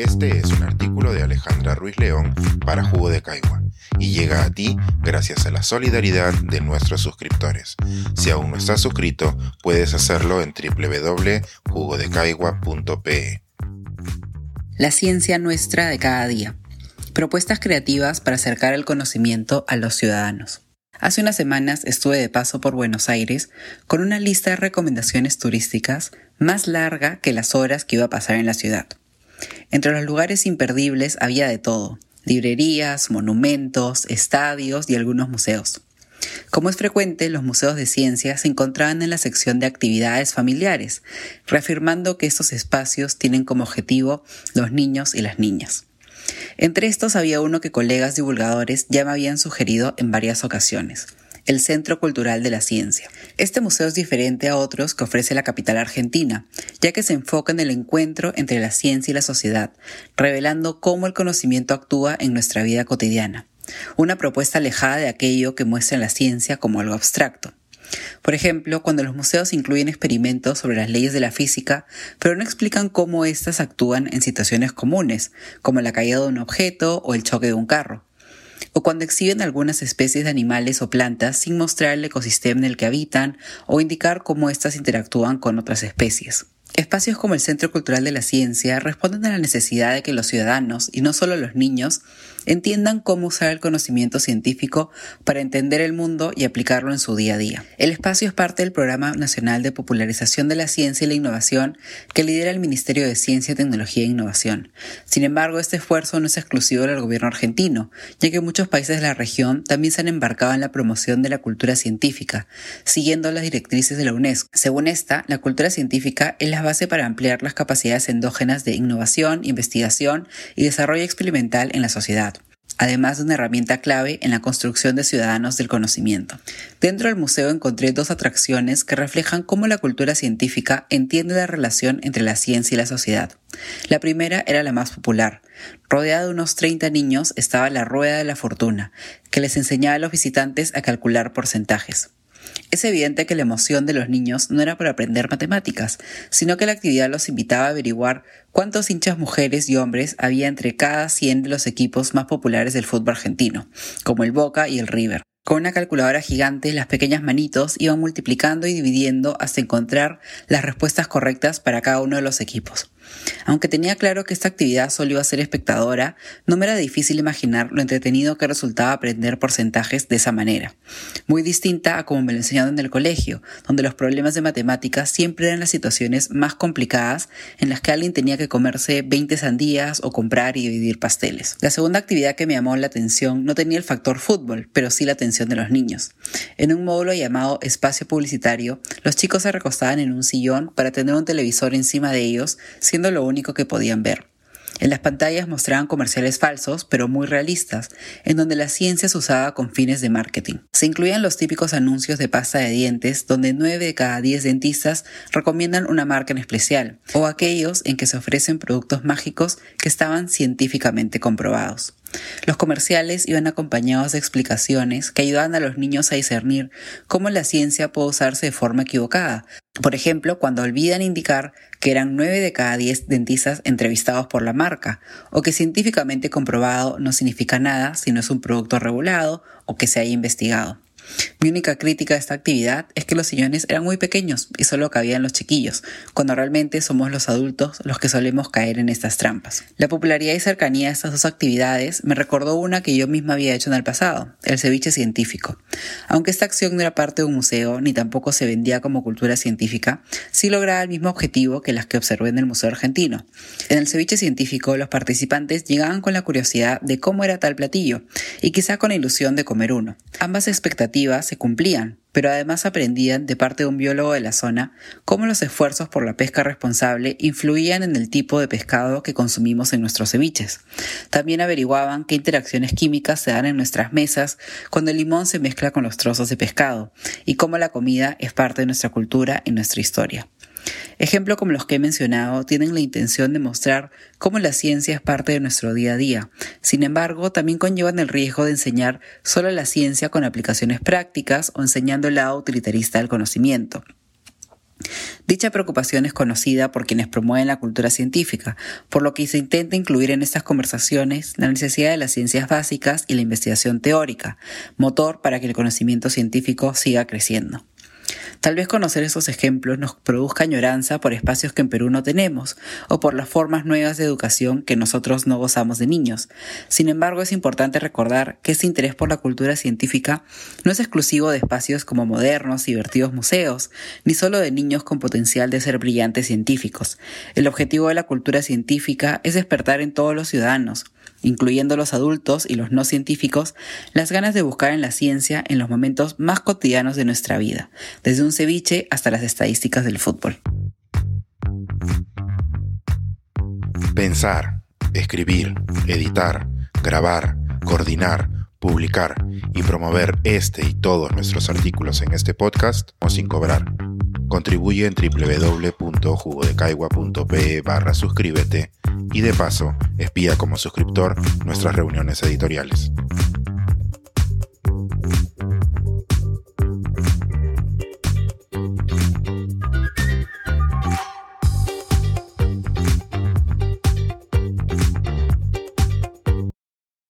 Este es un artículo de Alejandra Ruiz León para Jugo de Caigua y llega a ti gracias a la solidaridad de nuestros suscriptores. Si aún no estás suscrito, puedes hacerlo en www.jugodecaigua.pe. La ciencia nuestra de cada día. Propuestas creativas para acercar el conocimiento a los ciudadanos. Hace unas semanas estuve de paso por Buenos Aires con una lista de recomendaciones turísticas más larga que las horas que iba a pasar en la ciudad. Entre los lugares imperdibles había de todo, librerías, monumentos, estadios y algunos museos. Como es frecuente, los museos de ciencia se encontraban en la sección de actividades familiares, reafirmando que estos espacios tienen como objetivo los niños y las niñas. Entre estos había uno que colegas divulgadores ya me habían sugerido en varias ocasiones, el Centro Cultural de la Ciencia. Este museo es diferente a otros que ofrece la capital argentina, ya que se enfoca en el encuentro entre la ciencia y la sociedad, revelando cómo el conocimiento actúa en nuestra vida cotidiana. Una propuesta alejada de aquello que muestra la ciencia como algo abstracto. Por ejemplo, cuando los museos incluyen experimentos sobre las leyes de la física, pero no explican cómo éstas actúan en situaciones comunes, como la caída de un objeto o el choque de un carro. O cuando exhiben algunas especies de animales o plantas sin mostrar el ecosistema en el que habitan o indicar cómo éstas interactúan con otras especies. Espacios como el Centro Cultural de la Ciencia responden a la necesidad de que los ciudadanos, y no solo los niños, entiendan cómo usar el conocimiento científico para entender el mundo y aplicarlo en su día a día. El espacio es parte del Programa Nacional de Popularización de la Ciencia y la Innovación que lidera el Ministerio de Ciencia, Tecnología e Innovación. Sin embargo, este esfuerzo no es exclusivo del gobierno argentino, ya que muchos países de la región también se han embarcado en la promoción de la cultura científica, siguiendo las directrices de la UNESCO. Según esta, la cultura científica es la base para ampliar las capacidades endógenas de innovación, investigación y desarrollo experimental en la sociedad además de una herramienta clave en la construcción de ciudadanos del conocimiento. Dentro del museo encontré dos atracciones que reflejan cómo la cultura científica entiende la relación entre la ciencia y la sociedad. La primera era la más popular. Rodeada de unos 30 niños estaba la Rueda de la Fortuna, que les enseñaba a los visitantes a calcular porcentajes. Es evidente que la emoción de los niños no era por aprender matemáticas, sino que la actividad los invitaba a averiguar cuántos hinchas mujeres y hombres había entre cada 100 de los equipos más populares del fútbol argentino, como el Boca y el River. Con una calculadora gigante, las pequeñas manitos iban multiplicando y dividiendo hasta encontrar las respuestas correctas para cada uno de los equipos. Aunque tenía claro que esta actividad solo iba a ser espectadora, no me era difícil imaginar lo entretenido que resultaba aprender porcentajes de esa manera. Muy distinta a como me lo enseñaron en el colegio, donde los problemas de matemáticas siempre eran las situaciones más complicadas en las que alguien tenía que comerse 20 sandías o comprar y dividir pasteles. La segunda actividad que me llamó la atención no tenía el factor fútbol, pero sí la atención de los niños. En un módulo llamado espacio publicitario, los chicos se recostaban en un sillón para tener un televisor encima de ellos, lo único que podían ver. En las pantallas mostraban comerciales falsos, pero muy realistas, en donde la ciencia se usaba con fines de marketing. Se incluían los típicos anuncios de pasta de dientes, donde 9 de cada 10 dentistas recomiendan una marca en especial, o aquellos en que se ofrecen productos mágicos que estaban científicamente comprobados. Los comerciales iban acompañados de explicaciones que ayudaban a los niños a discernir cómo la ciencia puede usarse de forma equivocada. Por ejemplo, cuando olvidan indicar que eran 9 de cada 10 dentistas entrevistados por la marca, o que científicamente comprobado no significa nada si no es un producto regulado o que se haya investigado. Mi única crítica a esta actividad es que los sillones eran muy pequeños y solo cabían los chiquillos, cuando realmente somos los adultos los que solemos caer en estas trampas. La popularidad y cercanía de estas dos actividades me recordó una que yo misma había hecho en el pasado, el ceviche científico. Aunque esta acción no era parte de un museo ni tampoco se vendía como cultura científica, sí lograba el mismo objetivo que las que observé en el Museo Argentino. En el ceviche científico los participantes llegaban con la curiosidad de cómo era tal platillo y quizá con la ilusión de comer uno. Ambas se cumplían, pero además aprendían de parte de un biólogo de la zona cómo los esfuerzos por la pesca responsable influían en el tipo de pescado que consumimos en nuestros ceviches. También averiguaban qué interacciones químicas se dan en nuestras mesas cuando el limón se mezcla con los trozos de pescado y cómo la comida es parte de nuestra cultura y nuestra historia. Ejemplos como los que he mencionado tienen la intención de mostrar cómo la ciencia es parte de nuestro día a día. Sin embargo, también conllevan el riesgo de enseñar solo la ciencia con aplicaciones prácticas o enseñando el lado utilitarista del conocimiento. Dicha preocupación es conocida por quienes promueven la cultura científica, por lo que se intenta incluir en estas conversaciones la necesidad de las ciencias básicas y la investigación teórica, motor para que el conocimiento científico siga creciendo. Tal vez conocer esos ejemplos nos produzca añoranza por espacios que en Perú no tenemos o por las formas nuevas de educación que nosotros no gozamos de niños. Sin embargo, es importante recordar que este interés por la cultura científica no es exclusivo de espacios como modernos y divertidos museos, ni solo de niños con potencial de ser brillantes científicos. El objetivo de la cultura científica es despertar en todos los ciudadanos, incluyendo los adultos y los no científicos, las ganas de buscar en la ciencia en los momentos más cotidianos de nuestra vida, desde un ceviche hasta las estadísticas del fútbol. Pensar, escribir, editar, grabar, coordinar, publicar y promover este y todos nuestros artículos en este podcast o sin cobrar. Contribuye en www.jugodecaigua.pe barra suscríbete y de paso espía como suscriptor nuestras reuniones editoriales.